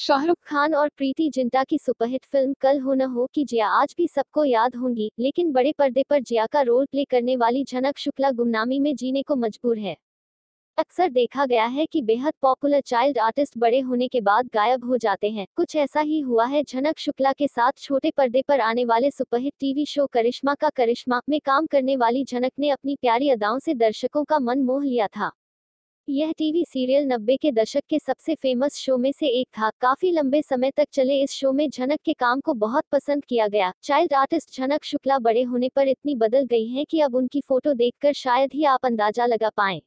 शाहरुख खान और प्रीति जिंटा की superhit film कल हो न हो कि जिया आज भी सबको याद होंगी, लेकिन बड़े पर्दे पर जिया का रोल प्ले करने वाली झनक शुक्ला गुमनामी में जीने को मजबूर है। अक्सर देखा गया है कि बेहद पॉपुलर चाइल्ड आर्टिस्ट बड़े होने के बाद गायब हो जाते हैं। कुछ ऐसा ही हुआ है झनक शुक्ला के साथ छोटे पर्दे पर आने वाले सुपरहिट टीवी शो करिश्मा का करिश्मा में काम करने वाली झनक ने अपनी प्यारी अदाओं से दर्शकों का मन मोह लिया था। यह टीवी सीरियल नब्बे के दशक के सबसे फ़ेमस शो में से एक था। काफ़ी लंबे समय तक चले इस शो में झनक के काम को बहुत पसंद किया गया। चाइल्ड आर्टिस्ट झनक शुक्ला बड़े होने पर इतनी बदल गई हैं कि अब उनकी फ़ोटो देखकर शायद ही आप अंदाज़ा लगा पाएँ।